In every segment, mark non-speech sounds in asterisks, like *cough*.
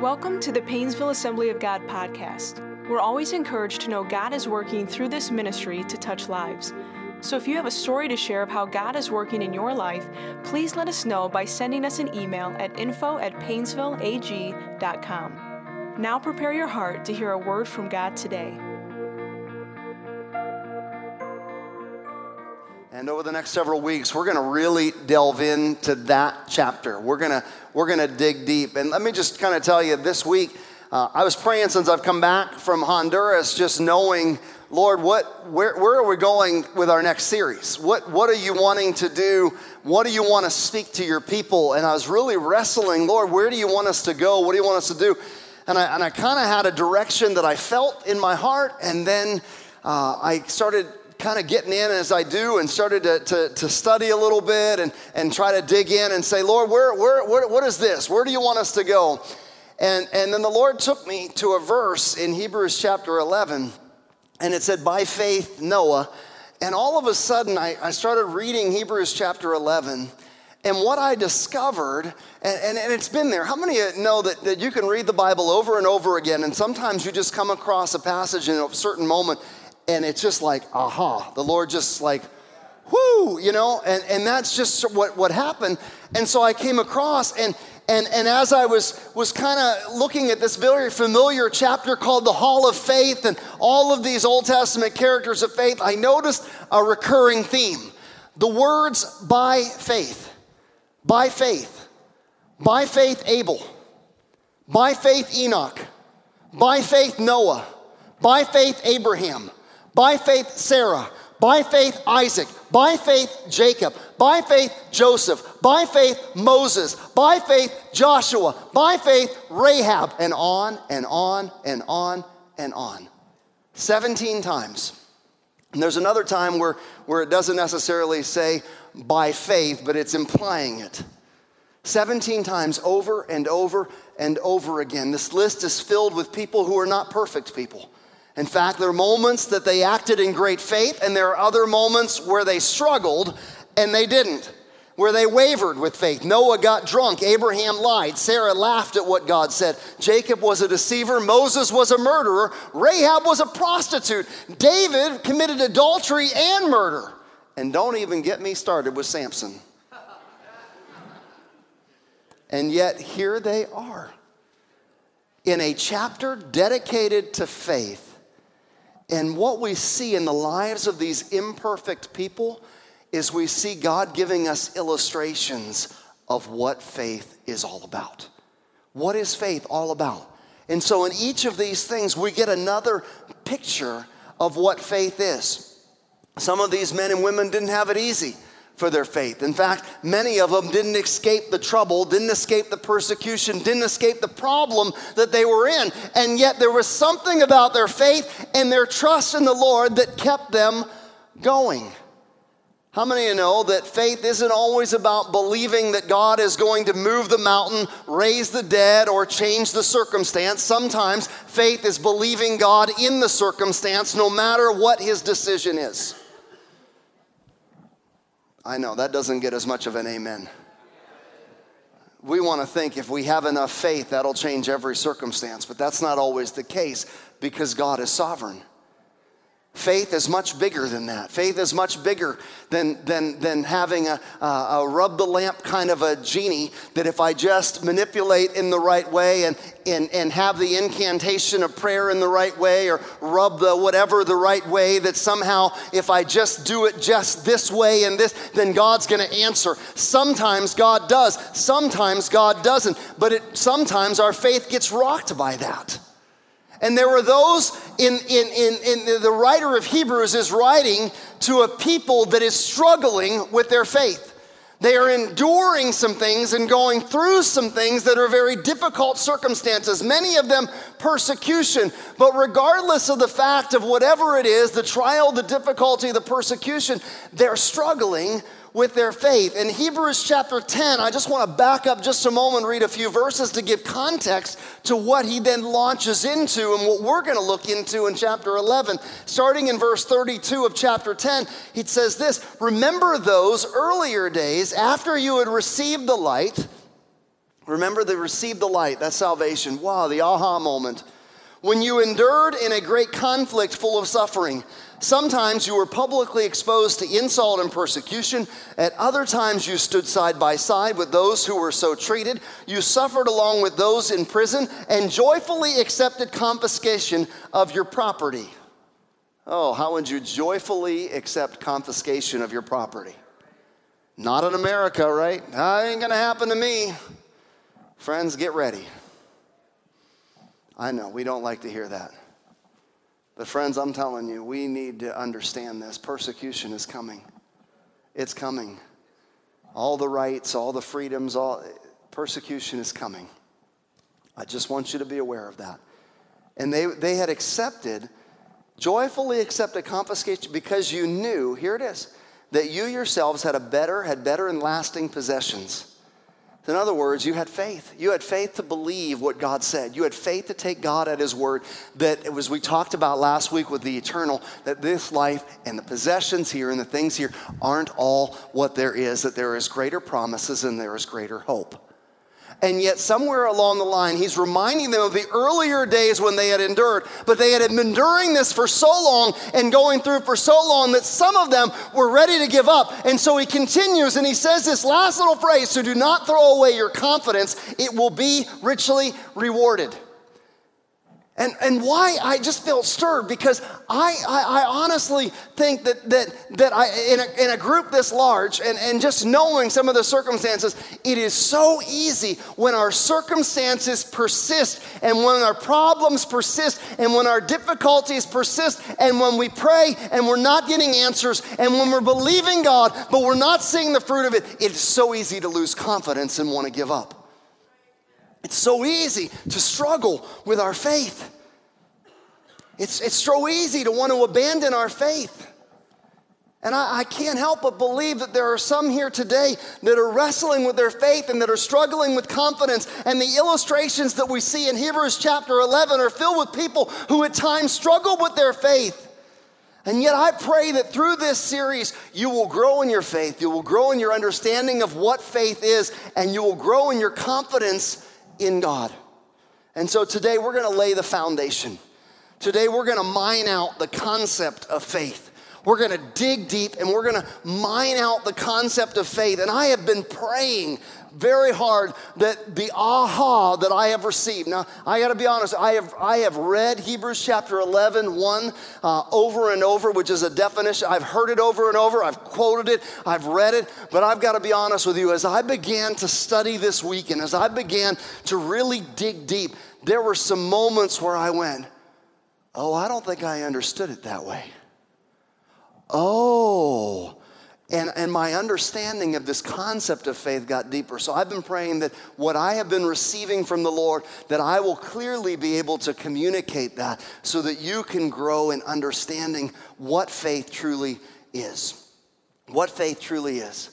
Welcome to the Painesville Assembly of God podcast. We're always encouraged to know God is working through this ministry to touch lives. So if you have a story to share of how God is working in your life, please let us know by sending us an email at info at painesvilleag.com. Now prepare your heart to hear a word from God today. And over the next several weeks, we're going to really delve into that chapter. We're going to we're going to dig deep. And let me just kind of tell you this week, uh, I was praying since I've come back from Honduras, just knowing, Lord, what where where are we going with our next series? What what are you wanting to do? What do you want to speak to your people? And I was really wrestling, Lord, where do you want us to go? What do you want us to do? And I, and I kind of had a direction that I felt in my heart, and then uh, I started kind of getting in as I do and started to, to, to, study a little bit and, and try to dig in and say, Lord, where, where, where, what is this? Where do you want us to go? And, and then the Lord took me to a verse in Hebrews chapter 11, and it said, By faith, Noah. And all of a sudden, I, I started reading Hebrews chapter 11. And what I discovered, and, and, and, it's been there, how many know that, that you can read the Bible over and over again, and sometimes you just come across a passage in a certain moment, and it's just like, aha, the Lord just like, whoo, you know, and, and that's just what, what happened. And so I came across, and, and, and as I was, was kind of looking at this very familiar chapter called the Hall of Faith and all of these Old Testament characters of faith, I noticed a recurring theme. The words by faith, by faith, by faith Abel, by faith Enoch, by faith Noah, by faith Abraham, by faith, Sarah. By faith, Isaac. By faith, Jacob. By faith, Joseph. By faith, Moses. By faith, Joshua. By faith, Rahab. And on and on and on and on. 17 times. And there's another time where, where it doesn't necessarily say by faith, but it's implying it. 17 times over and over and over again. This list is filled with people who are not perfect people. In fact, there are moments that they acted in great faith, and there are other moments where they struggled and they didn't, where they wavered with faith. Noah got drunk, Abraham lied, Sarah laughed at what God said, Jacob was a deceiver, Moses was a murderer, Rahab was a prostitute, David committed adultery and murder. And don't even get me started with Samson. And yet, here they are in a chapter dedicated to faith and what we see in the lives of these imperfect people is we see God giving us illustrations of what faith is all about. What is faith all about? And so, in each of these things, we get another picture of what faith is. Some of these men and women didn't have it easy for their faith. In fact, many of them didn't escape the trouble, didn't escape the persecution, didn't escape the problem that they were in. And yet there was something about their faith and their trust in the Lord that kept them going. How many of you know that faith isn't always about believing that God is going to move the mountain, raise the dead, or change the circumstance? Sometimes faith is believing God in the circumstance no matter what his decision is. I know that doesn't get as much of an amen. We want to think if we have enough faith, that'll change every circumstance, but that's not always the case because God is sovereign. Faith is much bigger than that. Faith is much bigger than, than, than having a, a, rub the lamp kind of a genie that if I just manipulate in the right way and, and, and have the incantation of prayer in the right way or rub the whatever the right way, that somehow if I just do it just this way and this, then God's going to answer. Sometimes God does, sometimes God doesn't, but it, sometimes our faith gets rocked by that. And there were those in, in, in, in the writer of Hebrews is writing to a people that is struggling with their faith. They are enduring some things and going through some things that are very difficult circumstances, many of them persecution. But regardless of the fact of whatever it is the trial, the difficulty, the persecution they're struggling with their faith. In Hebrews chapter 10, I just want to back up just a moment, read a few verses to give context to what he then launches into and what we're going to look into in chapter 11. Starting in verse 32 of chapter 10, he says this Remember those earlier days after you had received the light Remember, they received the light, that's salvation. Wow, the aha moment. When you endured in a great conflict full of suffering, sometimes you were publicly exposed to insult and persecution. At other times, you stood side by side with those who were so treated. You suffered along with those in prison and joyfully accepted confiscation of your property. Oh, how would you joyfully accept confiscation of your property? Not in America, right? That ain't gonna happen to me. Friends, get ready. I know, we don't like to hear that. But, friends, I'm telling you, we need to understand this. Persecution is coming. It's coming. All the rights, all the freedoms, all persecution is coming. I just want you to be aware of that. And they, they had accepted, joyfully accepted confiscation because you knew, here it is, that you yourselves had a better, had better and lasting possessions in other words, you had faith. You had faith to believe what God said. You had faith to take God at His word. That it was, we talked about last week with the eternal, that this life and the possessions here and the things here aren't all what there is, that there is greater promises and there is greater hope. And yet, somewhere along the line, he's reminding them of the earlier days when they had endured. But they had been enduring this for so long and going through for so long that some of them were ready to give up. And so he continues and he says this last little phrase So do not throw away your confidence, it will be richly rewarded. And, and why I just felt stirred because I, I, I, honestly think that, that, that I, in, a, in a group this large and, and just knowing some of the circumstances, it is so easy when our circumstances persist and when our problems persist and when our difficulties persist and when we pray and we're not getting answers and when we're believing God but we're not seeing the fruit of it, it's so easy to lose confidence and want to give up. It's so easy to struggle with our faith. It's, it's so easy to want to abandon our faith. And I, I, can't help but believe that there are some here today that are wrestling with their faith and that are struggling with confidence. And the illustrations that we see in Hebrews chapter 11 are filled with people who at times struggle with their faith. And yet, I pray that through this series, you will grow in your faith, you will grow in your understanding of what faith is, and you will grow in your confidence in God. And so today we're going to lay the foundation. Today we're going to mine out the concept of faith. We're going to dig deep and we're going to mine out the concept of faith. And I have been praying very hard that the aha that I have received. Now, I got to be honest, I have, I have read Hebrews chapter 11, 1 uh, over and over, which is a definition. I've heard it over and over, I've quoted it, I've read it, but I've got to be honest with you. As I began to study this week and as I began to really dig deep, there were some moments where I went, Oh, I don't think I understood it that way. Oh, and, and my understanding of this concept of faith got deeper. So I've been praying that what I have been receiving from the Lord, that I will clearly be able to communicate that so that you can grow in understanding what faith truly is. What faith truly is.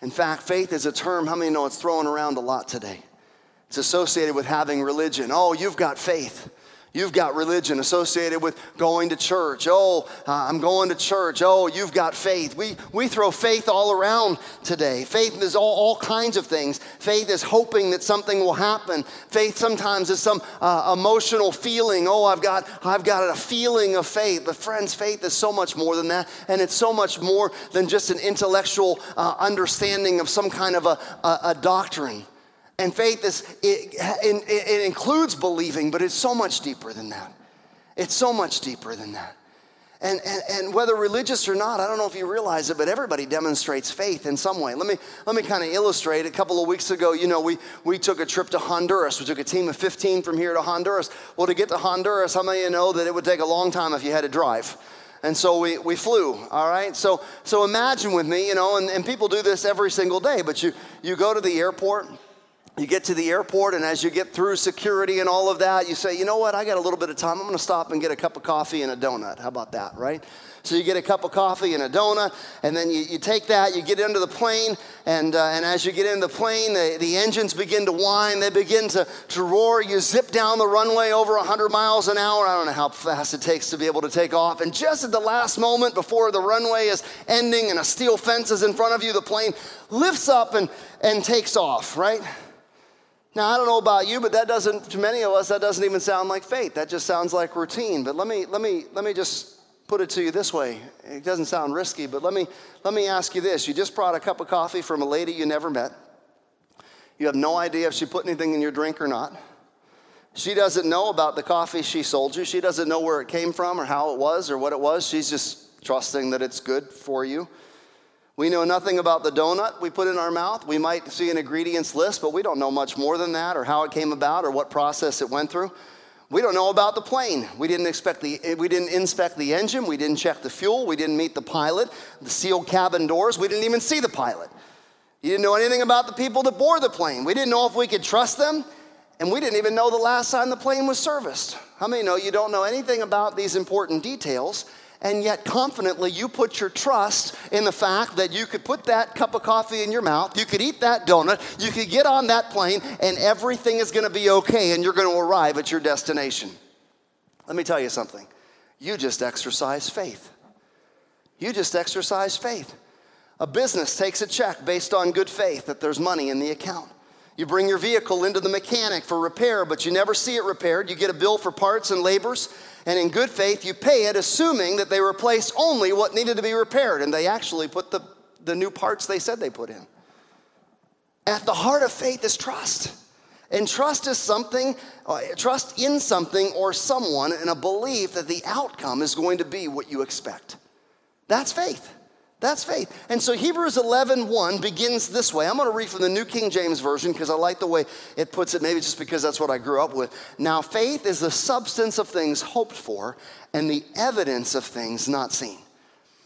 In fact, faith is a term, how many know it's thrown around a lot today? It's associated with having religion. Oh, you've got faith. You've got religion associated with going to church. Oh, uh, I'm going to church. Oh, you've got faith. We, we throw faith all around today. Faith is all, all kinds of things. Faith is hoping that something will happen. Faith sometimes is some uh, emotional feeling. Oh, I've got, I've got a feeling of faith. But, friends, faith is so much more than that. And it's so much more than just an intellectual uh, understanding of some kind of a, a, a doctrine. And faith is, it, it, it, includes believing, but it's so much deeper than that. It's so much deeper than that. And, and, and whether religious or not, I don't know if you realize it, but everybody demonstrates faith in some way. Let me, let me kind of illustrate. A couple of weeks ago, you know, we, we took a trip to Honduras. We took a team of 15 from here to Honduras. Well, to get to Honduras, how many of you know that it would take a long time if you had to drive? And so we, we flew, all right? So, so imagine with me, you know, and, and people do this every single day, but you, you go to the airport, you get to the airport, and as you get through security and all of that, you say, you know what, I got a little bit of time. I'm gonna stop and get a cup of coffee and a donut. How about that, right? So you get a cup of coffee and a donut, and then you, you take that, you get into the plane, and, uh, and as you get into the plane, the, the engines begin to whine, they begin to, to roar. You zip down the runway over 100 miles an hour. I don't know how fast it takes to be able to take off. And just at the last moment before the runway is ending and a steel fence is in front of you, the plane lifts up and, and takes off, right? Now, I don't know about you, but that doesn't, to many of us, that doesn't even sound like faith. That just sounds like routine. But let me, let me, let me just put it to you this way. It doesn't sound risky, but let me, let me ask you this. You just brought a cup of coffee from a lady you never met. You have no idea if she put anything in your drink or not. She doesn't know about the coffee she sold you. She doesn't know where it came from or how it was or what it was. She's just trusting that it's good for you. We know nothing about the donut we put in our mouth. We might see an ingredients list, but we don't know much more than that or how it came about or what process it went through. We don't know about the plane. We didn't expect the we didn't inspect the engine, we didn't check the fuel, we didn't meet the pilot, the sealed cabin doors, we didn't even see the pilot. You didn't know anything about the people that board the plane. We didn't know if we could trust them, and we didn't even know the last time the plane was serviced. How many know you don't know anything about these important details? And yet confidently you put your trust in the fact that you could put that cup of coffee in your mouth, you could eat that donut, you could get on that plane, and everything is to be okay and you're to arrive at your destination. Let me tell you something. You just exercise faith. You just exercise faith. A business takes a check based on good faith that there's money in the account. You bring your vehicle into the mechanic for repair, but you never see it repaired. You get a bill for parts and labors, and in good faith, you pay it, assuming that they replaced only what needed to be repaired, and they actually put the, the new parts they said they put in. At the heart of faith is trust. And trust is something, uh, trust in something or someone, and a belief that the outcome is going to be what you expect. That's faith. That's faith. And so Hebrews 11, 1 begins this way. I'm going to read from the New King James Version because I like the way it puts it, maybe just because that's what I grew up with. Now, faith is the substance of things hoped for and the evidence of things not seen.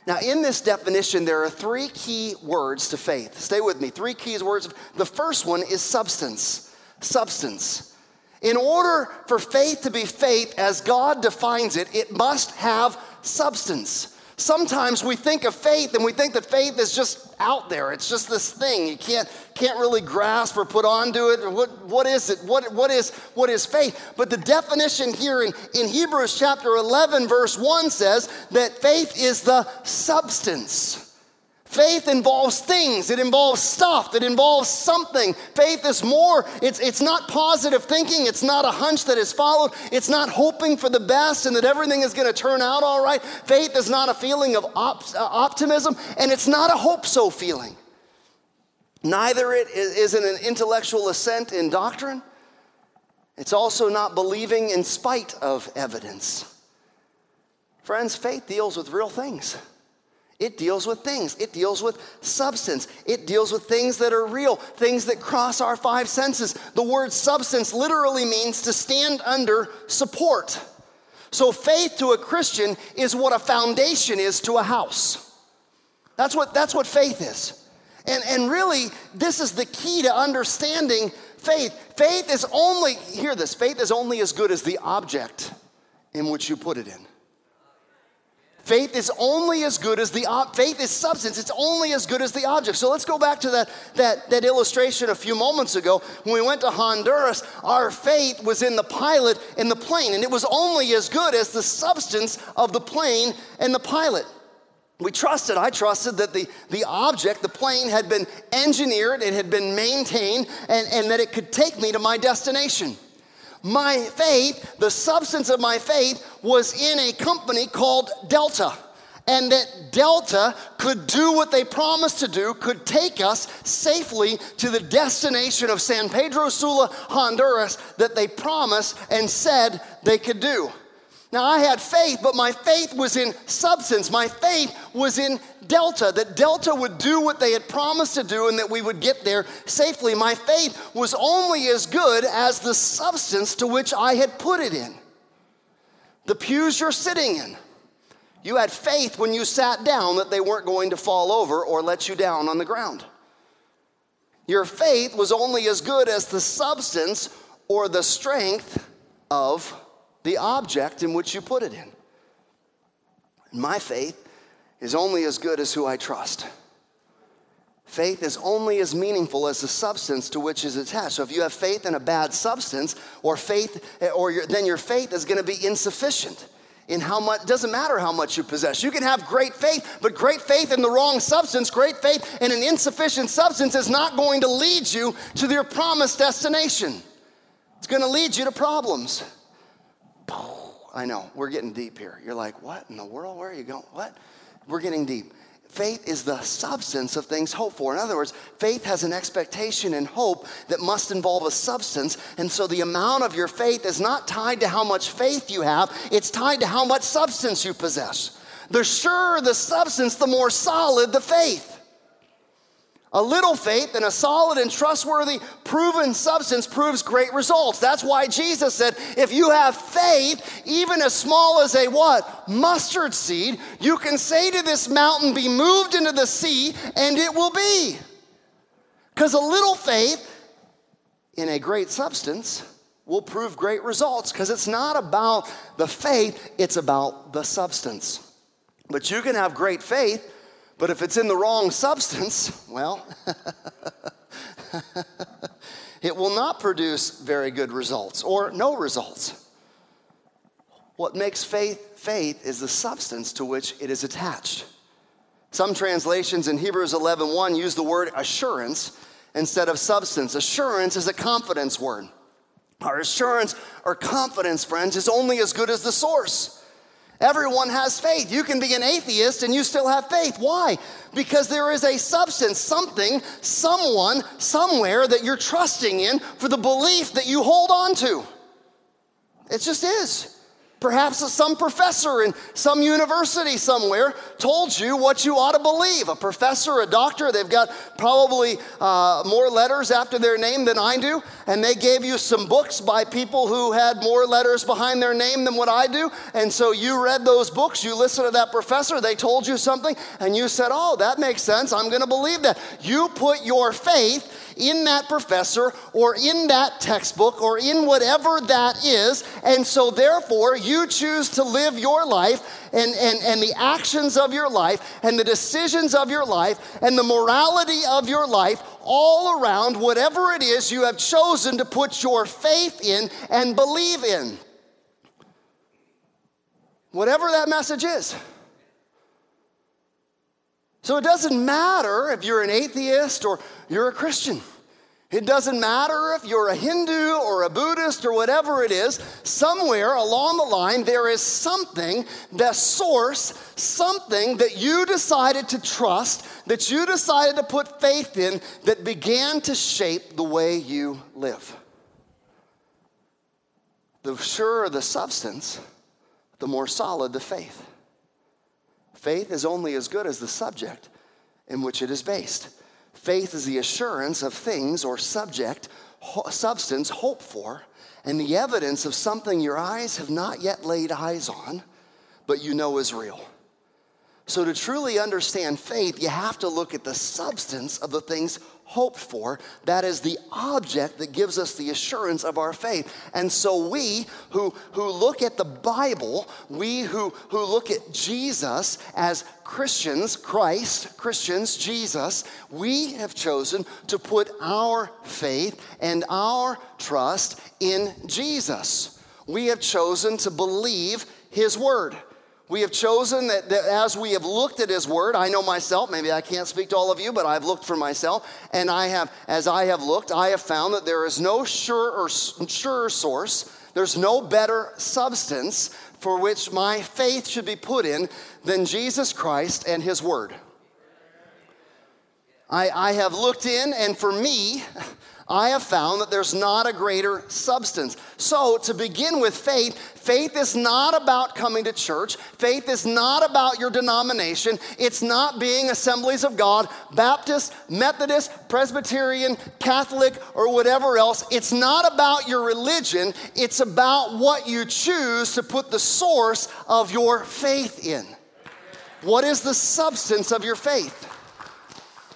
Now, in this definition, there are three key words to faith. Stay with me. Three key words. The first one is substance. Substance. In order for faith to be faith as God defines it, it must have substance. Sometimes we think of faith and we think that faith is just out there. It's just this thing you can't, can't really grasp or put onto it. What, what is it? What, what, is, what is faith? But the definition here in, in Hebrews chapter 11, verse 1 says that faith is the substance Faith involves things, it involves stuff, it involves something. Faith is more, it's, it's not positive thinking, it's not a hunch that is followed, it's not hoping for the best and that everything is going to turn out all right. Faith is not a feeling of op- uh, optimism, and it's not a hope so feeling. Neither it is it an intellectual assent in doctrine, it's also not believing in spite of evidence. Friends, faith deals with real things. It deals with things. It deals with substance. It deals with things that are real, things that cross our five senses. The word substance literally means to stand under support. So, faith to a Christian is what a foundation is to a house. That's what, that's what faith is. And, and really, this is the key to understanding faith. Faith is only, hear this, faith is only as good as the object in which you put it in. Faith is only as good as the faith is substance. It's only as good as the object. So let's go back to that, that, that illustration a few moments ago. When we went to Honduras, our faith was in the pilot and the plane, and it was only as good as the substance of the plane and the pilot. We trusted, I trusted that the, the object, the plane, had been engineered, it had been maintained, and, and that it could take me to my destination. My faith, the substance of my faith, was in a company called Delta. And that Delta could do what they promised to do, could take us safely to the destination of San Pedro Sula, Honduras, that they promised and said they could do. Now, I had faith, but my faith was in substance. My faith was in Delta, that Delta would do what they had promised to do and that we would get there safely. My faith was only as good as the substance to which I had put it in. The pews you're sitting in. You had faith when you sat down that they weren't going to fall over or let you down on the ground. Your faith was only as good as the substance or the strength of the object in which you put it in. my faith is only as good as who I trust. Faith is only as meaningful as the substance to which is attached. So if you have faith in a bad substance, or faith, or your, then your faith is going to be insufficient. in how much, doesn't matter how much you possess. You can have great faith, but great faith in the wrong substance, great faith in an insufficient substance is not going to lead you to your promised destination. It's going to lead you to problems. I know, we're getting deep here. You're like, what in the world? Where are you going? What? We're getting deep. Faith is the substance of things hoped for. In other words, faith has an expectation and hope that must involve a substance. And so the amount of your faith is not tied to how much faith you have, it's tied to how much substance you possess. The surer the substance, the more solid the faith. A little faith and a solid and trustworthy, proven substance proves great results. That's why Jesus said, if you have faith, even as small as a what? Mustard seed, you can say to this mountain, be moved into the sea, and it will be. Because a little faith in a great substance will prove great results, because it's not about the faith, it's about the substance. But you can have great faith but if it's in the wrong substance, *laughs* well, *laughs* it will not produce very good results or no results. What makes faith faith is the substance to which it is attached. Some translations in Hebrews 11:1 1 use the word assurance instead of substance. Assurance is a confidence word. Our assurance or confidence, friends, is only as good as the source. Everyone has faith. You can be an atheist and you still have faith. Why? Because there is a substance, something, someone, somewhere that you're trusting in for the belief that you hold on to. It just is. Perhaps some professor in some university somewhere told you what you ought to believe. A professor, a doctor, they've got probably uh, more letters after their name than I do, and they gave you some books by people who had more letters behind their name than what I do. And so you read those books, you listened to that professor, they told you something, and you said, Oh, that makes sense. I'm going to believe that. You put your faith in that professor or in that textbook or in whatever that is. And so, therefore, you choose to live your life and, and, and the actions of your life and the decisions of your life and the morality of your life all around whatever it is you have chosen to put your faith in and believe in. Whatever that message is. So it doesn't matter if you're an atheist or you're a Christian. It doesn't matter if you're a Hindu or a Buddhist or whatever it is, somewhere along the line, there is something, the source, something that you decided to trust, that you decided to put faith in, that began to shape the way you live. The surer the substance, the more solid the faith. Faith is only as good as the subject in which it is based. Faith is the assurance of things or subject, substance hoped for, and the evidence of something your eyes have not yet laid eyes on, but you know is real. So, to truly understand faith, you have to look at the substance of the things hoped for. That is the object that gives us the assurance of our faith. And so, we who, who look at the Bible, we who, who look at Jesus as Christians, Christ, Christians, Jesus, we have chosen to put our faith and our trust in Jesus. We have chosen to believe his word. We have chosen that, that, as we have looked at His Word, I know myself, maybe I can't speak to all of you, but I've looked for myself, and I have, as I have looked, I have found that there is no sure or sure source, there's no better substance for which my faith should be put in than Jesus Christ and His Word. I, I have looked in, and for me, I have found that there's not a greater substance. So, to begin with faith, faith is not about coming to church. Faith is not about your denomination. It's not being assemblies of God, Baptist, Methodist, Presbyterian, Catholic, or whatever else. It's not about your religion. It's about what you choose to put the source of your faith in. What is the substance of your faith?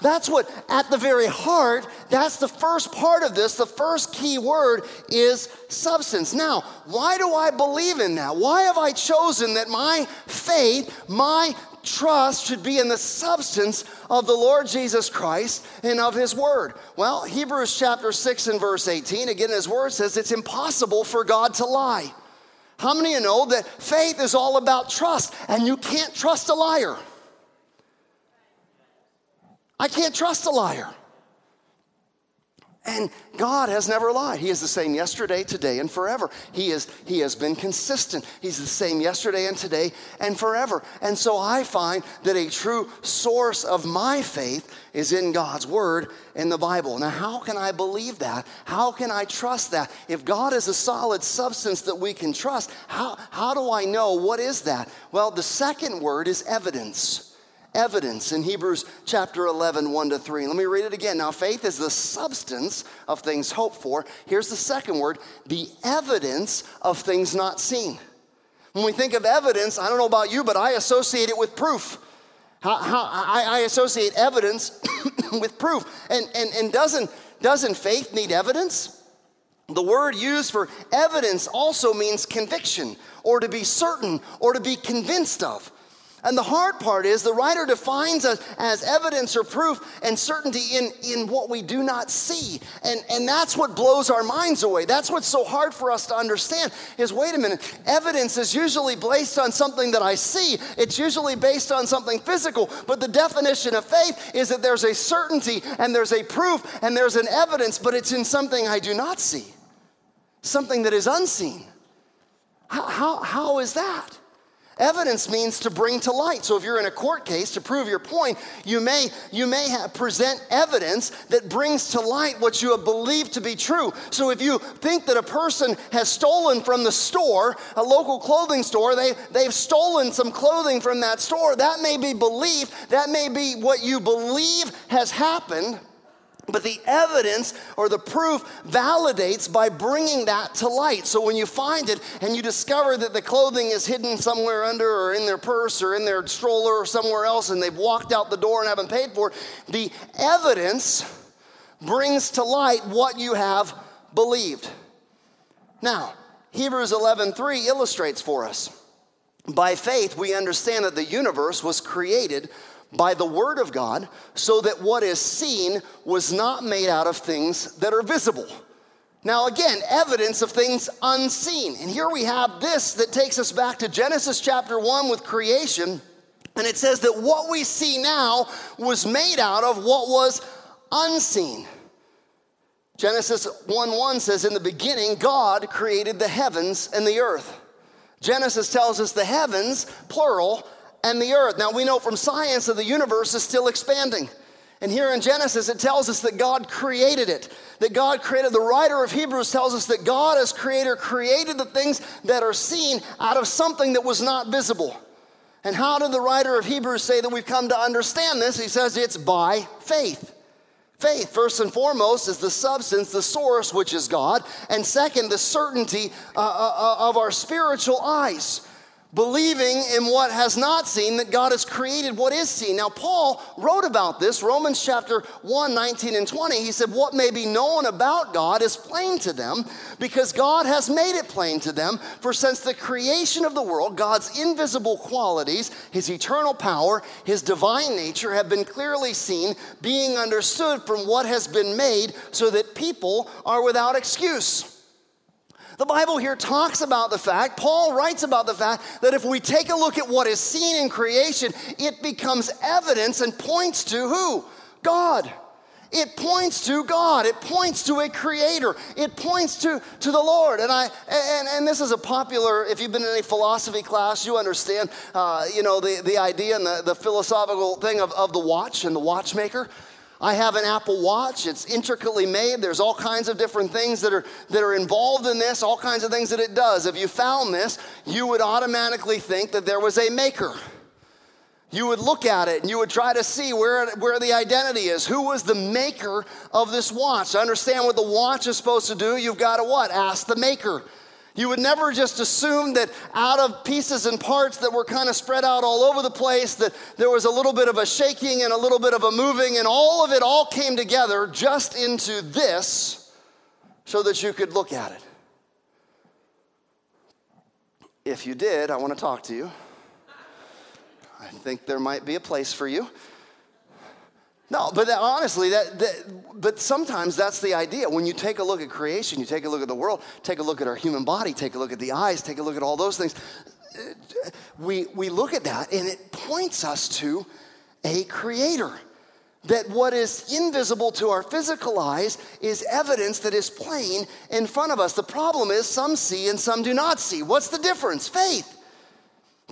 That's what, at the very heart, that's the first part of this. The first key word is substance. Now, why do I believe in that? Why have I chosen that my faith, my trust should be in the substance of the Lord Jesus Christ and of His Word? Well, Hebrews chapter 6 and verse 18, again, His Word says it's impossible for God to lie. How many of you know that faith is all about trust and you can't trust a liar? I can't trust a liar. And God has never lied. He is the same yesterday, today, and forever. He, is, he has been consistent. He's the same yesterday and today and forever. And so I find that a true source of my faith is in God's Word in the Bible. Now, how can I believe that? How can I trust that? If God is a solid substance that we can trust, how, how do I know what is that? Well, the second word is evidence evidence in Hebrews chapter 11, 1 to 3. Let me read it again. Now, faith is the substance of things hoped for. Here's the second word the evidence of things not seen. When we think of evidence, I don't know about you, but I associate it with proof. I, I, associate evidence *coughs* with proof. And, and, and doesn't, doesn't faith need evidence? The word used for evidence also means conviction, or to be certain, or to be convinced of. And the hard part is the writer defines us as evidence or proof and certainty in, in what we do not see. And, and that's what blows our minds away. That's what's so hard for us to understand is wait a minute, evidence is usually based on something that I see. It's usually based on something physical. But the definition of faith is that there's a certainty and there's a proof and there's an evidence, but it's in something I do not see. Something that is unseen. How, how, how is that? Evidence means to bring to light. So if you're in a court case to prove your point, you may you may have, present evidence that brings to light what you have believed to be true. So if you think that a person has stolen from the store, a local clothing store, they they've stolen some clothing from that store, that may be belief, that may be what you believe has happened. But the evidence or the proof validates by bringing that to light. So when you find it and you discover that the clothing is hidden somewhere under or in their purse or in their stroller or somewhere else and they've walked out the door and haven't paid for it, the evidence brings to light what you have believed. Now, Hebrews 11:3 illustrates for us. By faith we understand that the universe was created by the word of God, so that what is seen was not made out of things that are visible. Now, again, evidence of things unseen. And here we have this that takes us back to Genesis chapter 1 with creation. And it says that what we see now was made out of what was unseen. Genesis 1 1 says, In the beginning, God created the heavens and the earth. Genesis tells us the heavens, plural, and the earth. Now, we know from science that the universe is still expanding. And here in Genesis, it tells us that God created it. That God created, the writer of Hebrews tells us that God, as creator, created the things that are seen out of something that was not visible. And how did the writer of Hebrews say that we've come to understand this? He says it's by faith. Faith, first and foremost, is the substance, the source, which is God. And second, the certainty uh, uh, uh of our spiritual eyes believing in what has not seen, that God has created what is seen. Now, Paul wrote about this, Romans chapter 1, 19 and 20. He said, What may be known about God is plain to them because God has made it plain to them. For since the creation of the world, God's invisible qualities, his eternal power, his divine nature have been clearly seen, being understood from what has been made, so that people are without excuse. The Bible here talks about the fact, Paul writes about the fact that if we take a look at what is seen in creation, it becomes evidence and points to who? God. It points to God. It points to a creator. It points to, to the Lord. And I and, and this is a popular, if you've been in any philosophy class, you understand uh, you know the, the idea and the, the philosophical thing of, of the watch and the watchmaker. I have an Apple Watch. It's intricately made. There's all kinds of different things that are, that are involved in this, all kinds of things that it does. If you found this, you would automatically think that there was a maker. You would look at it and you would try to see where, where the identity is. Who was the maker of this watch? To understand what the watch is supposed to do, you've got to what? Ask the maker. You would never just assume that out of pieces and parts that were kind of spread out all over the place, that there was a little bit of a shaking and a little bit of a moving, and all of it all came together just into this so that you could look at it. If you did, I want to talk to you. I think there might be a place for you. No, but that, honestly, that, that, but sometimes that's the idea. When you take a look at creation, you take a look at the world, take a look at our human body, take a look at the eyes, take a look at all those things. We, we look at that and it points us to a creator. That what is invisible to our physical eyes is evidence that is plain in front of us. The problem is some see and some do not see. What's the difference? Faith.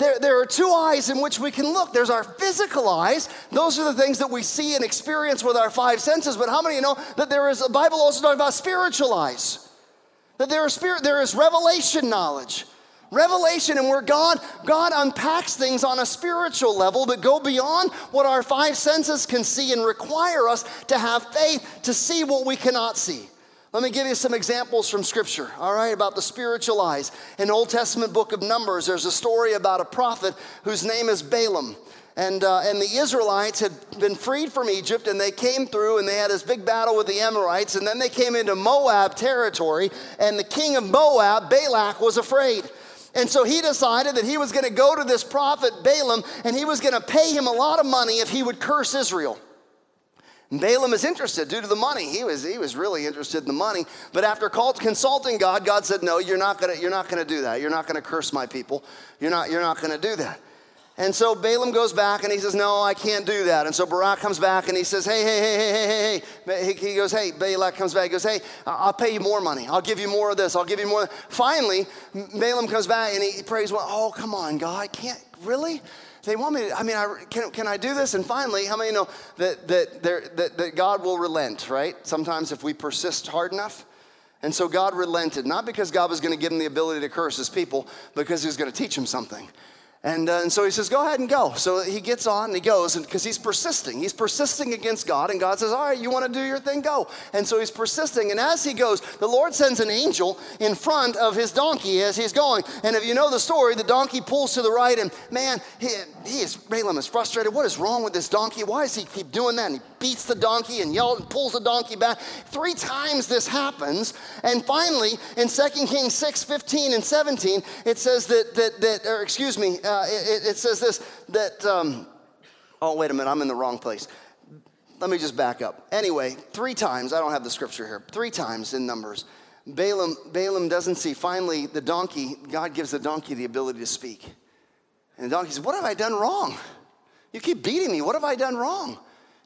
There, there are two eyes in which we can look. There's our physical eyes. Those are the things that we see and experience with our five senses. But how many you know that there is, the Bible also talks about spiritual eyes? That there is spirit, there is revelation knowledge. Revelation and where God, God unpacks things on a spiritual level that go beyond what our five senses can see and require us to have faith to see what we cannot see. Let me give you some examples from Scripture, all right, about the spiritual eyes. In the Old Testament book of Numbers, there's a story about a prophet whose name is Balaam. And, uh, and the Israelites had been freed from Egypt and they came through and they had this big battle with the Amorites. And then they came into Moab territory. And the king of Moab, Balak, was afraid. And so he decided that he was going to go to this prophet Balaam and he was going to pay him a lot of money if he would curse Israel. Balaam is interested due to the money. He was, he was really interested in the money. But after consulting God, God said, No, you're not gonna, you're not gonna do that. You're not gonna curse my people. You're not, you're not gonna do that. And so Balaam goes back and he says, No, I can't do that. And so Barak comes back and he says, Hey, hey, hey, hey, hey, hey. Hey. He goes, Hey, Balak comes back. He goes, Hey, I'll pay you more money. I'll give you more of this. I'll give you more. Finally, Balaam comes back and he prays, Well, oh, come on, God, can't, really? They want me to, I mean, I, can, can I do this? And finally, how many know that, that, that, that God will relent, right? Sometimes if we persist hard enough. And so God relented, not because God was going to give him the ability to curse his people, because he was going to teach him something. And, uh, and so he says, Go ahead and go. So he gets on and he goes, because he's persisting, he's persisting against God. And God says, All right, you want to do your thing? Go. And so he's persisting. And as he goes, the Lord sends an angel in front of his donkey as he's going. And if you know the story, the donkey pulls to the right, and man, he, he is, Balaam is frustrated. What is wrong with this donkey? Why does he keep doing that? And he beats the donkey and yells and pulls the donkey back. Three times this happens. And finally, in 2 Kings 6 15 and 17, it says that, that, that or excuse me, uh, it, it, says this that, um, oh, wait a minute, I'm in the wrong place. Let me just back up. Anyway, three times, I don't have the scripture here, three times in Numbers, Balaam, Balaam doesn't see. Finally, the donkey, God gives the donkey the ability to speak. And the donkey says, What have I done wrong? You keep beating me. What have I done wrong?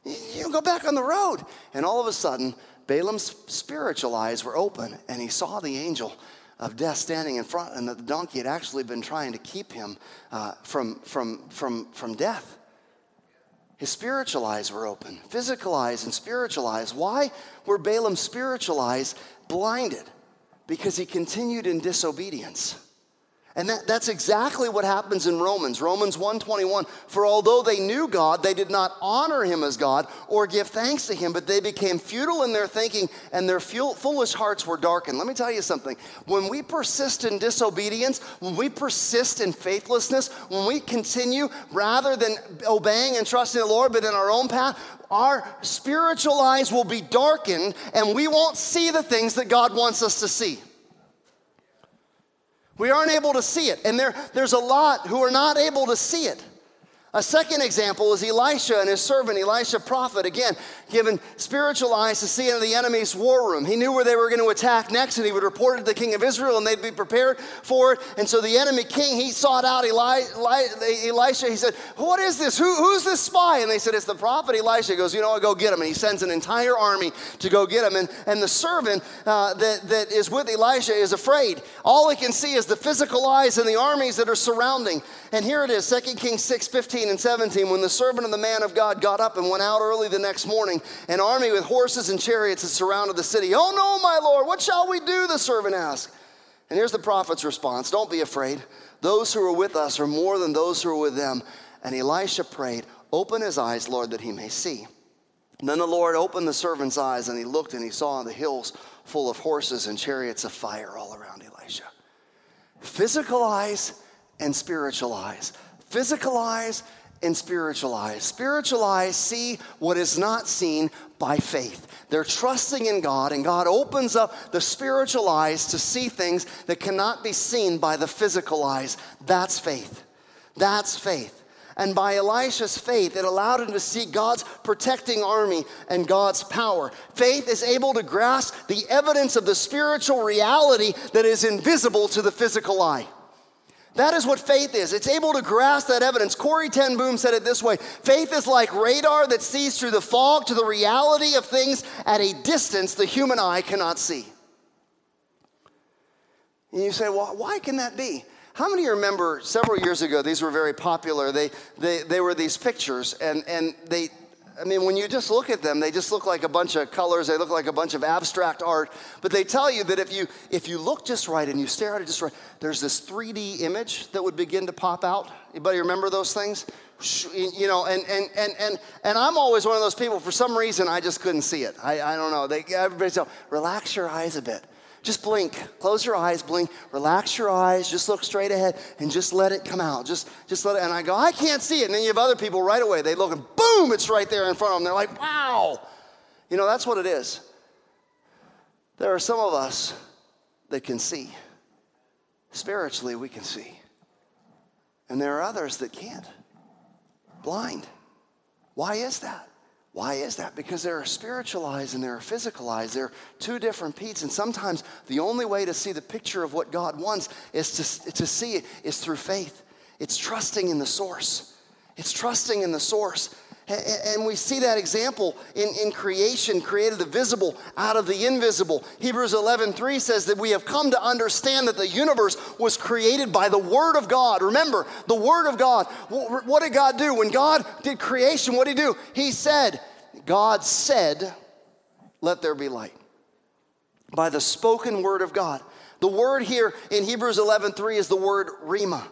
You go back on the road. And all of a sudden, Balaam's spiritual eyes were open and he saw the angel of death standing in front, and that the donkey had actually been trying to keep him uh, from, from, from, from death. His spiritual eyes were open, physical eyes and spiritual eyes. Why were Balaam's spiritual eyes blinded? Because he continued in disobedience. And that, that's exactly what happens in Romans. Romans 1:21. For although they knew God, they did not honor him as God or give thanks to him, but they became futile in their thinking and their foolish hearts were darkened. Let me tell you something. When we persist in disobedience, when we persist in faithlessness, when we continue rather than obeying and trusting the Lord, but in our own path, our spiritual eyes will be darkened and we won't see the things that God wants us to see. We aren't able to see it. And there, there's a lot who are not able to see it. A second example is Elisha and his servant, Elisha prophet, again, given spiritual eyes to see into the enemy's war room. He knew where they were going to attack next, and he would report it to the king of Israel, and they'd be prepared for it. And so the enemy king, he sought out Eli, Eli, Elisha. He said, What is this? Who, who's this spy? And they said, It's the prophet Elisha. He goes, You know what, go get him. And he sends an entire army to go get him. And, and the servant uh, that, that is with Elisha is afraid. All he can see is the physical eyes and the armies that are surrounding. And here it is, 2 Kings 6 15 and 17, when the servant of the man of God got up and went out early the next morning, an army with horses and chariots had surrounded the city. Oh no, my Lord, what shall we do? The servant asked. And here's the prophet's response Don't be afraid. Those who are with us are more than those who are with them. And Elisha prayed, Open his eyes, Lord, that he may see. And then the Lord opened the servant's eyes, and he looked and he saw the hills full of horses and chariots of fire all around Elisha. Physical eyes and spiritual eyes physical eyes and spiritual eyes. Spiritual eyes see what is not seen by faith. They're trusting in God, and God opens up the spiritual eyes to see things that cannot be seen by the physical eyes. That's faith. That's faith. And by Elisha's faith, it allowed him to see God's protecting army and God's power. Faith is able to grasp the evidence of the spiritual reality that is invisible to the physical eye. That is what faith is. It's able to grasp that evidence. Corrie ten Boom said it this way Faith is like radar that sees through the fog to the reality of things at a distance the human eye cannot see. And you say, well, why can that be? How many remember several years ago, these were very popular? They, they, they were these pictures, and, and they, I mean, when you just look at them, they just look like a bunch of colors. They look like a bunch of abstract art. But they tell you that if you if you look just right and you stare at it just right, there's this 3D image that would begin to pop out. Anybody remember those things? You know, and and and and and I'm always one of those people. For some reason, I just couldn't see it. I, I don't know. They everybody says, relax your eyes a bit. Just blink. Close your eyes, blink. Relax your eyes. Just look straight ahead and just let it come out. Just, just let it. And I go, I can't see it. And then you have other people right away. They look and boom, it's right there in front of them. They're like, wow. You know, that's what it is. There are some of us that can see. Spiritually, we can see. And there are others that can't. Blind. Why is that? Why is that? Because there are spiritual eyes and there are physical eyes. They're two different Pete's. And sometimes the only way to see the picture of what God wants is to, to see it is through faith. It's trusting in the source. It's trusting in the source. And we see that example in, in creation, created the visible out of the invisible. Hebrews 11, 3 says that we have come to understand that the universe was created by the Word of God. Remember, the Word of God. What did God do? When God did creation, what did He do? He said, God said, let there be light. By the spoken Word of God. The word here in Hebrews 11, 3 is the word rhema.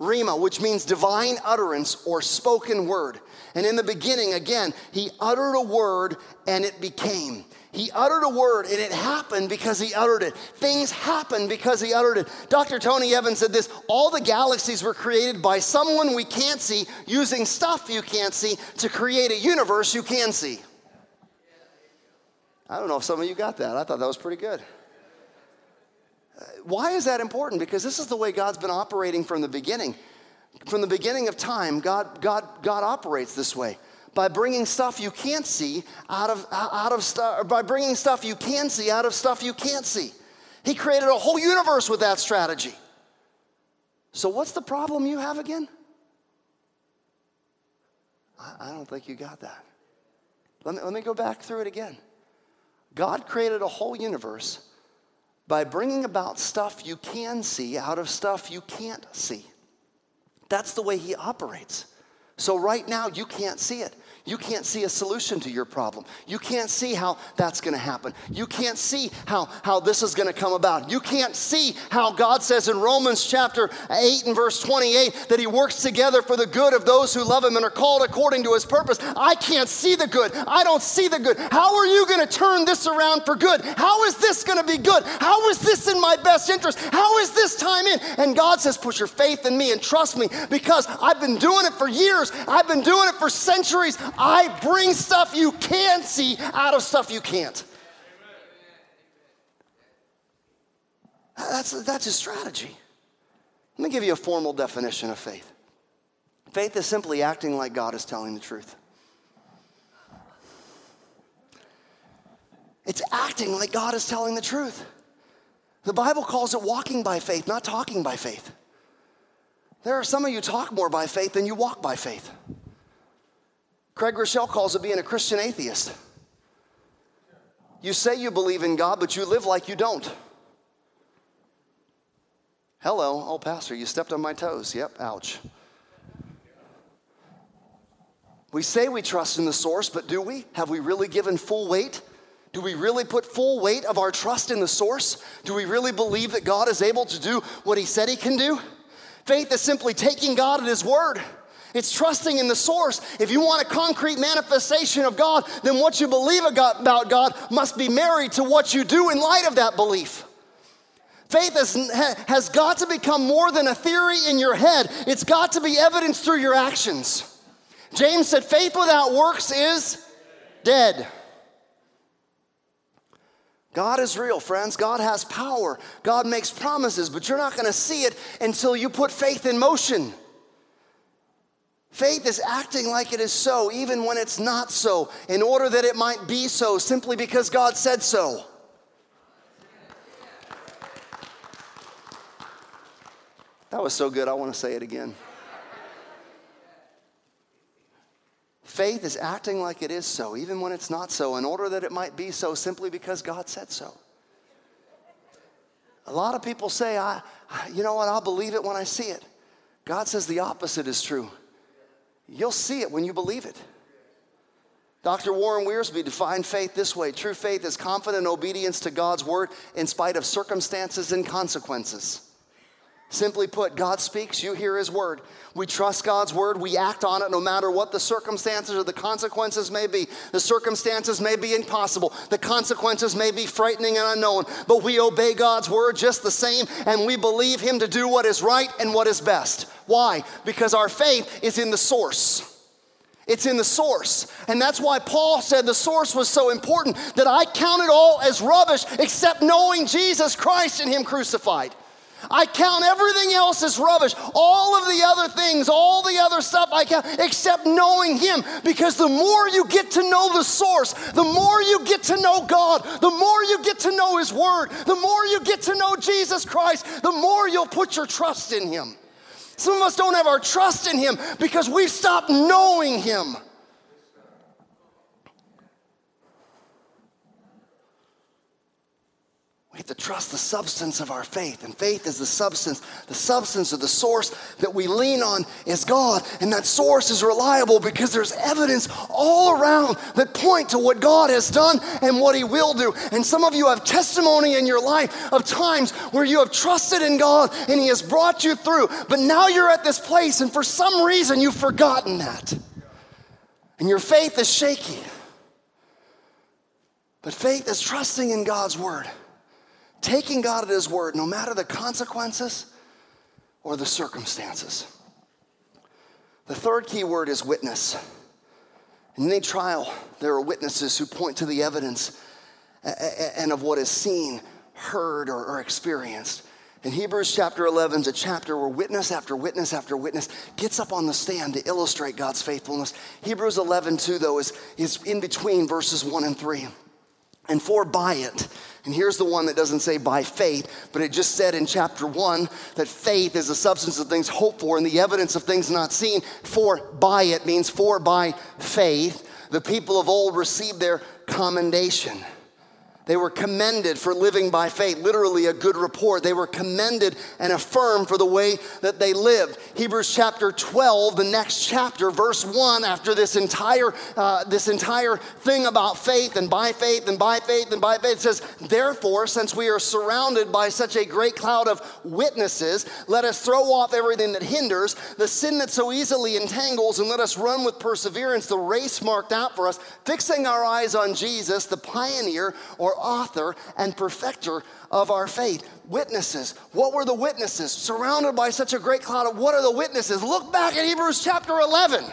Rhema, which means divine utterance or spoken word. And in the beginning, again, he uttered a word and it became. He uttered a word and it happened because he uttered it. Things happened because he uttered it. Dr. Tony Evans said this all the galaxies were created by someone we can't see using stuff you can't see to create a universe you can see. I don't know if some of you got that. I thought that was pretty good. Why is that important? Because this is the way God's been operating from the beginning. From the beginning of time, God, God, God operates this way by bringing stuff you can't see out of, out of stuff, by bringing stuff you can see out of stuff you can't see. He created a whole universe with that strategy. So, what's the problem you have again? I, I don't think you got that. Let me, let me go back through it again. God created a whole universe by bringing about stuff you can see out of stuff you can't see. That's the way He operates. So, right now, you can't see it. You can't see a solution to your problem. You can't see how that's going to happen. You can't see how, how this is going to come about. You can't see how God says in Romans chapter 8 and verse 28 that He works together for the good of those who love Him and are called according to His purpose. I can't see the good. I don't see the good. How are you going to turn this around for good? How is this going to be good? How is this in my best interest? How is this time in? And God says, Put your faith in me and trust me because I've been doing it for years, I've been doing it for centuries. I bring stuff you can see out of stuff you can't. That's, that's a strategy. Let me give you a formal definition of faith faith is simply acting like God is telling the truth. It's acting like God is telling the truth. The Bible calls it walking by faith, not talking by faith. There are some of you talk more by faith than you walk by faith. Craig Groeschel calls it being a Christian atheist. You say you believe in God, but you live like you don't. Hello, oh, Pastor, you stepped on my toes. Yep, ouch. We say we trust in the source, but do we? Have we really given full weight? Do we really put full weight of our trust in the source? Do we really believe that God is able to do what He said He can do? Faith is simply taking God at His word. It's trusting in the source. If you want a concrete manifestation of God, then what you believe about God must be married to what you do in light of that belief. Faith has, has got to become more than a theory in your head, it's got to be evidence through your actions. James said, faith without works is dead. God is real, friends. God has power. God makes promises, but you're not going to see it until you put faith in motion. Faith is acting like it is so, even when it's not so, in order that it might be so, simply because God said so. That was so good, I want to say it again. Faith is acting like it is so, even when it's not so, in order that it might be so, simply because God said so. A lot of people say, I, you know what, I'll believe it when I see it. God says the opposite is true. You'll see it when you believe it. Dr. Warren Wiersbe defined faith this way true faith is confident obedience to God's word in spite of circumstances and consequences. Simply put, God speaks, you hear His word. We trust God's word, we act on it no matter what the circumstances or the consequences may be. The circumstances may be impossible, the consequences may be frightening and unknown, but we obey God's word just the same and we believe Him to do what is right and what is best. Why? Because our faith is in the source. It's in the source. And that's why Paul said the source was so important that I count it all as rubbish except knowing Jesus Christ and Him crucified. I count everything else as rubbish. All of the other things, all the other stuff I count, except knowing Him. Because the more you get to know the source, the more you get to know God, the more you get to know His Word, the more you get to know Jesus Christ, the more you'll put your trust in Him. Some of us don't have our trust in Him because we've stopped knowing Him. We have to trust the substance of our faith, and faith is the substance. The substance or the source that we lean on is God, and that source is reliable because there's evidence all around that point to what God has done and what He will do. And some of you have testimony in your life of times where you have trusted in God and He has brought you through, but now you're at this place, and for some reason you've forgotten that. And your faith is shaky. But faith is trusting in God's word taking God at His word, no matter the consequences or the circumstances. The third key word is witness. In any trial, there are witnesses who point to the evidence and of what is seen, heard, or experienced. In Hebrews chapter 11 is a chapter where witness after witness after witness gets up on the stand to illustrate God's faithfulness. Hebrews 11, 2, though, is, is in between verses 1 and 3. And for by it, and here's the one that doesn't say by faith, but it just said in chapter one that faith is the substance of things hoped for and the evidence of things not seen. For by it means for by faith, the people of old received their commendation. They were commended for living by faith, literally a good report. They were commended and affirmed for the way that they lived. Hebrews chapter 12, the next chapter, verse 1, after this entire, uh, this entire thing about faith and by faith and by faith and by faith, says, Therefore, since we are surrounded by such a great cloud of witnesses, let us throw off everything that hinders, the sin that so easily entangles, and let us run with perseverance the race marked out for us, fixing our eyes on Jesus, the pioneer or author and perfecter of our faith. Witnesses. What were the witnesses? Surrounded by such a great cloud of what are the witnesses? Look back at Hebrews chapter 11.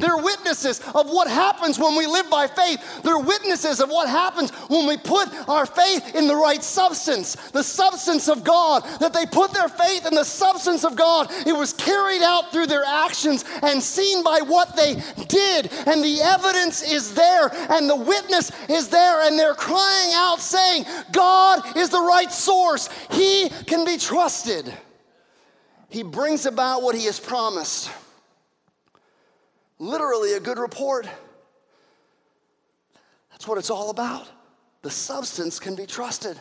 They're witnesses of what happens when we live by faith. They're witnesses of what happens when we put our faith in the right substance, the substance of God. That they put their faith in the substance of God. It was carried out through their actions and seen by what they did. And the evidence is there, and the witness is there, and they're crying out saying, God is the right source. He can be trusted. He brings about what he has promised literally a good report. That's what it's all about. The substance can be trusted.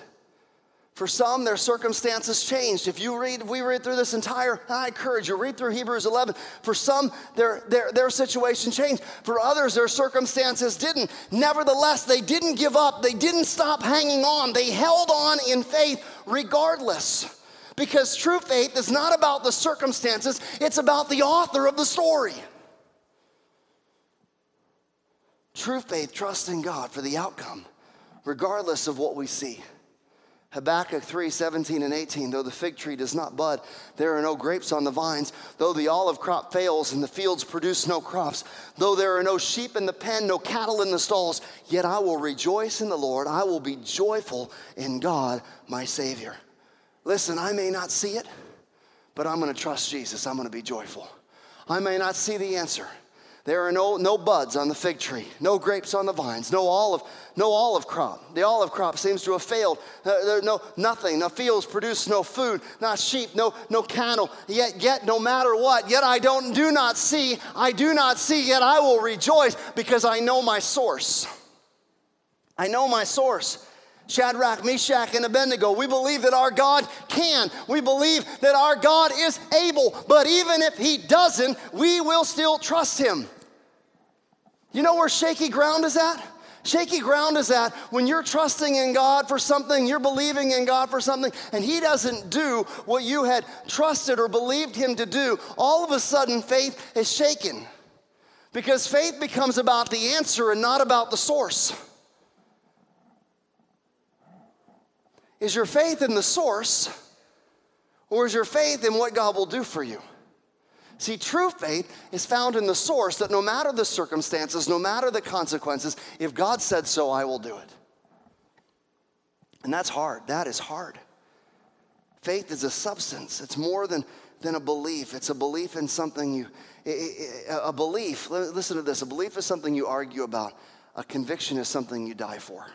For some, their circumstances changed. If you read, we read through this entire, I encourage you, read through Hebrews 11. For some, their, their, their situation changed. For others, their circumstances didn't. Nevertheless, they didn't give up. They didn't stop hanging on. They held on in faith regardless. Because true faith is not about the circumstances, it's about the author of the story. True faith trusts in God for the outcome, regardless of what we see. Habakkuk 3 17 and 18. Though the fig tree does not bud, there are no grapes on the vines. Though the olive crop fails and the fields produce no crops, though there are no sheep in the pen, no cattle in the stalls, yet I will rejoice in the Lord. I will be joyful in God, my Savior. Listen, I may not see it, but I'm going to trust Jesus. I'm going to be joyful. I may not see the answer. There are no, no buds on the fig tree, no grapes on the vines, no olive, no olive crop. The olive crop seems to have failed. Uh, no, nothing. The fields produce no food, not sheep, no, no cattle. Yet, yet, no matter what, yet I don't, do not see, I do not see, yet I will rejoice because I know my source. I know my source. Shadrach, Meshach, and Abednego. We believe that our God can. We believe that our God is able. But even if He doesn't, we will still trust Him. You know where shaky ground is at? Shaky ground is at when you're trusting in God for something, you're believing in God for something, and He doesn't do what you had trusted or believed Him to do. All of a sudden, faith is shaken because faith becomes about the answer and not about the source. Is your faith in the source, or is your faith in what God will do for you? See, true faith is found in the source that no matter the circumstances, no matter the consequences, if God said so, I will do it. And that's hard. That is hard. Faith is a substance, it's more than, than a belief. It's a belief in something you, a belief, listen to this a belief is something you argue about, a conviction is something you die for.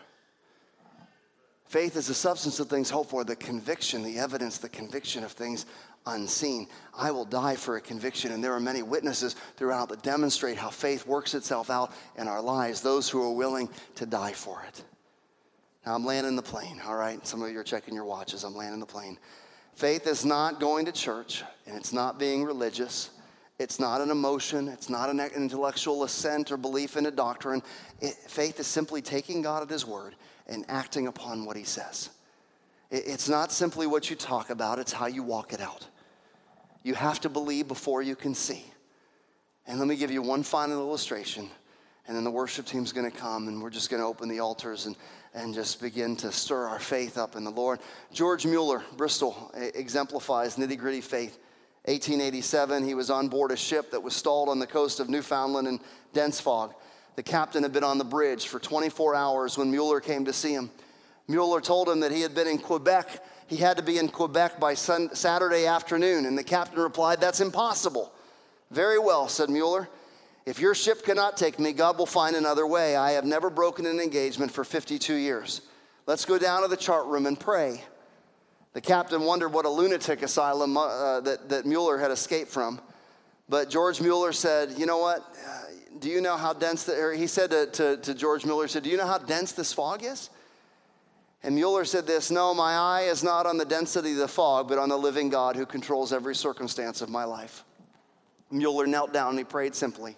Faith is the substance of things hoped for, the conviction, the evidence, the conviction of things unseen. I will die for a conviction, and there are many witnesses throughout that demonstrate how faith works itself out in our lives, those who are willing to die for it. Now, I'm landing the plane, all right? Some of you are checking your watches. I'm landing the plane. Faith is not going to church, and it's not being religious. It's not an emotion. It's not an intellectual assent or belief in a doctrine. It, faith is simply taking God at His word and acting upon what he says. It's not simply what you talk about, it's how you walk it out. You have to believe before you can see. And let me give you one final illustration, and then the worship team's gonna come, and we're just gonna open the altars and, and just begin to stir our faith up in the Lord. George Mueller, Bristol, exemplifies nitty gritty faith. 1887, he was on board a ship that was stalled on the coast of Newfoundland in dense fog. The captain had been on the bridge for 24 hours when Mueller came to see him. Mueller told him that he had been in Quebec. He had to be in Quebec by sun- Saturday afternoon. And the captain replied, That's impossible. Very well, said Mueller. If your ship cannot take me, God will find another way. I have never broken an engagement for 52 years. Let's go down to the chart room and pray. The captain wondered what a lunatic asylum uh, that, that Mueller had escaped from. But George Mueller said, You know what? Do you know how dense the, he said to, to, to George Mueller, said, do you know how dense this fog is? And Mueller said this, no, my eye is not on the density of the fog, but on the living God who controls every circumstance of my life. Mueller knelt down and he prayed simply.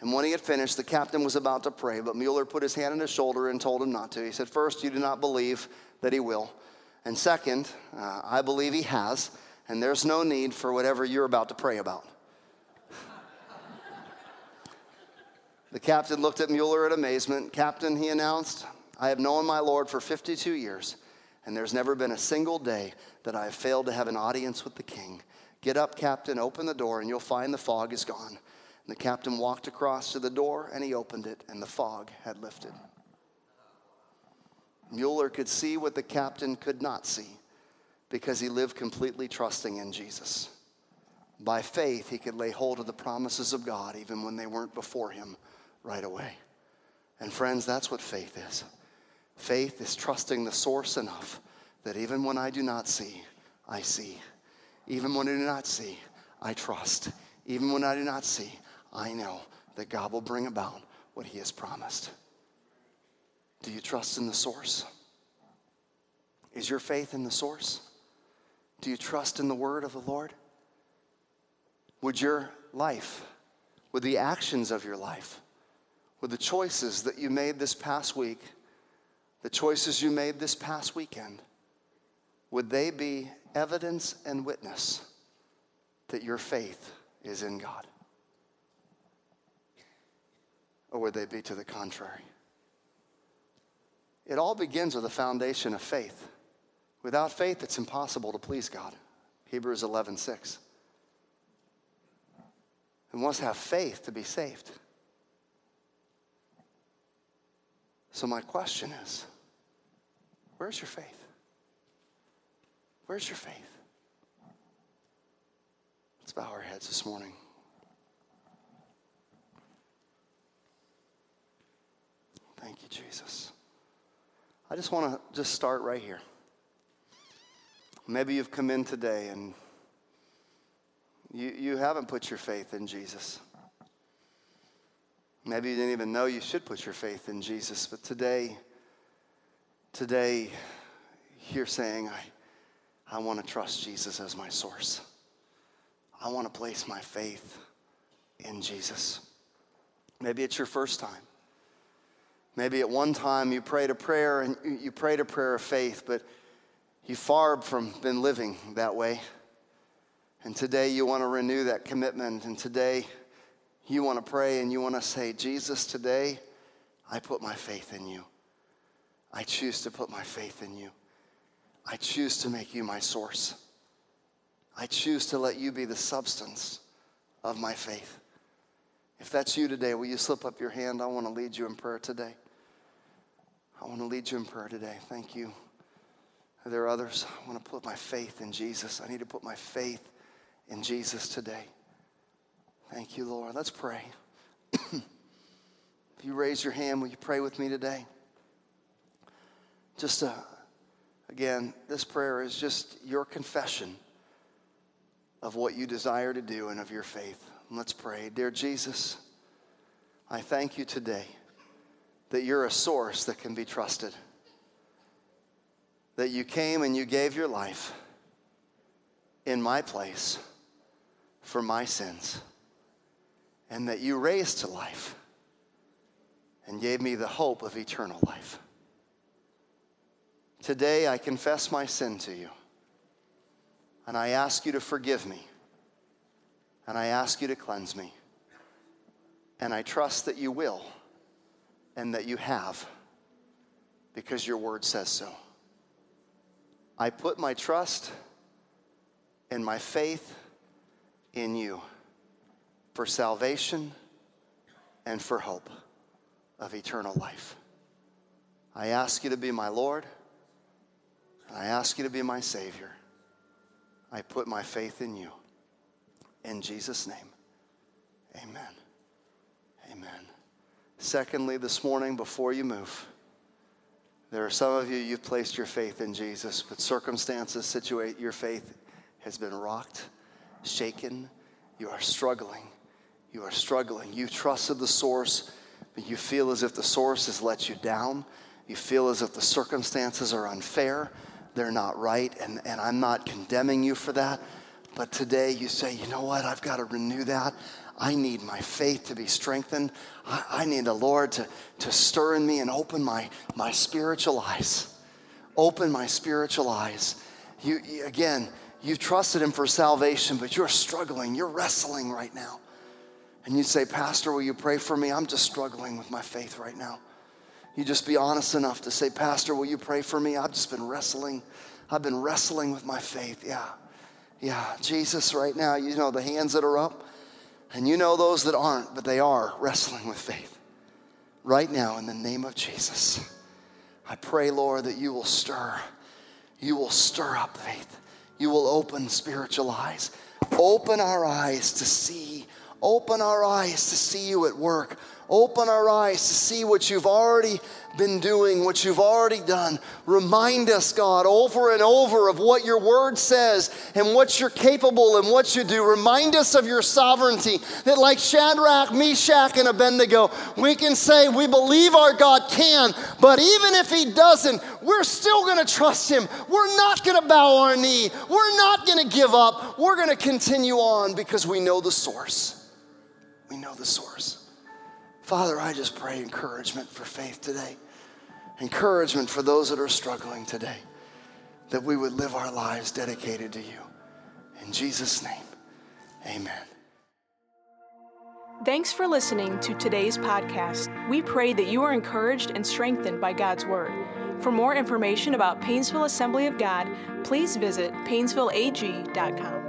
And when he had finished, the captain was about to pray, but Mueller put his hand on his shoulder and told him not to. He said, First, you do not believe that he will. And second, uh, I believe he has, and there's no need for whatever you're about to pray about. The captain looked at Mueller in amazement. Captain, he announced, I have known my Lord for 52 years, and there's never been a single day that I have failed to have an audience with the king. Get up, Captain, open the door, and you'll find the fog is gone. And the captain walked across to the door, and he opened it, and the fog had lifted. Mueller could see what the captain could not see because he lived completely trusting in Jesus. By faith, he could lay hold of the promises of God even when they weren't before him right away. And friends, that's what faith is. Faith is trusting the source enough that even when I do not see, I see. Even when I do not see, I trust. Even when I do not see, I know that God will bring about what He has promised. Do you trust in the source? Is your faith in the source? Do you trust in the word of the Lord? Would your life, would the actions of your life, with the choices that you made this past week, the choices you made this past weekend, would they be evidence and witness that your faith is in God? Or would they be to the contrary? It all begins with a foundation of faith. Without faith, it's impossible to please God. Hebrews 11 6. We must have faith to be saved. So, my question is where's your faith? Where's your faith? Let's bow our heads this morning. Thank you, Jesus. I just want to just start right here. Maybe you've come in today and you, you haven't put your faith in Jesus. Maybe you didn't even know you should put your faith in Jesus, but today, today, you're saying, I, I want to trust Jesus as my source. I want to place my faith in Jesus. Maybe it's your first time. Maybe at one time you prayed a prayer and you prayed a prayer of faith, but you far from been living that way. And today you want to renew that commitment. And today you want to pray and you want to say, Jesus, today I put my faith in you. I choose to put my faith in you. I choose to make you my source. I choose to let you be the substance of my faith. If that's you today, will you slip up your hand? I want to lead you in prayer today. I want to lead you in prayer today. Thank you. Are there others? I want to put my faith in Jesus. I need to put my faith in Jesus today. Thank you, Lord. Let's pray. *clears throat* if you raise your hand, will you pray with me today? Just uh, again, this prayer is just your confession of what you desire to do and of your faith. Let's pray. Dear Jesus, I thank you today that you're a source that can be trusted. That you came and you gave your life in my place for my sins. And that you raised to life and gave me the hope of eternal life. Today I confess my sin to you. And I ask you to forgive me. And I ask you to cleanse me. And I trust that you will and that you have because your word says so. I put my trust and my faith in you for salvation and for hope of eternal life. I ask you to be my Lord, I ask you to be my Savior. I put my faith in you. In Jesus' name, amen. Amen. Secondly, this morning, before you move, there are some of you, you've placed your faith in Jesus, but circumstances situate your faith has been rocked, shaken. You are struggling. You are struggling. You trusted the source, but you feel as if the source has let you down. You feel as if the circumstances are unfair, they're not right, and, and I'm not condemning you for that. But today you say, you know what? I've got to renew that. I need my faith to be strengthened. I, I need the Lord to, to stir in me and open my, my spiritual eyes. Open my spiritual eyes. You, again, you trusted Him for salvation, but you're struggling. You're wrestling right now. And you'd say, Pastor, will you pray for me? I'm just struggling with my faith right now. You just be honest enough to say, Pastor, will you pray for me? I've just been wrestling. I've been wrestling with my faith. Yeah. Yeah. Jesus, right now, you know the hands that are up. And you know those that aren't, but they are wrestling with faith. Right now, in the name of Jesus, I pray, Lord, that you will stir. You will stir up faith. You will open spiritual eyes. Open our eyes to see. Open our eyes to see you at work. Open our eyes to see what you've already been doing, what you've already done. Remind us, God, over and over of what your word says and what you're capable and what you do. Remind us of your sovereignty, that like Shadrach, Meshach, and Abednego, we can say we believe our God can, but even if he doesn't, we're still going to trust him. We're not going to bow our knee. We're not going to give up. We're going to continue on because we know the source. We know the source. Father, I just pray encouragement for faith today, encouragement for those that are struggling today, that we would live our lives dedicated to you. In Jesus' name, amen. Thanks for listening to today's podcast. We pray that you are encouraged and strengthened by God's Word. For more information about Painesville Assembly of God, please visit painesvilleag.com.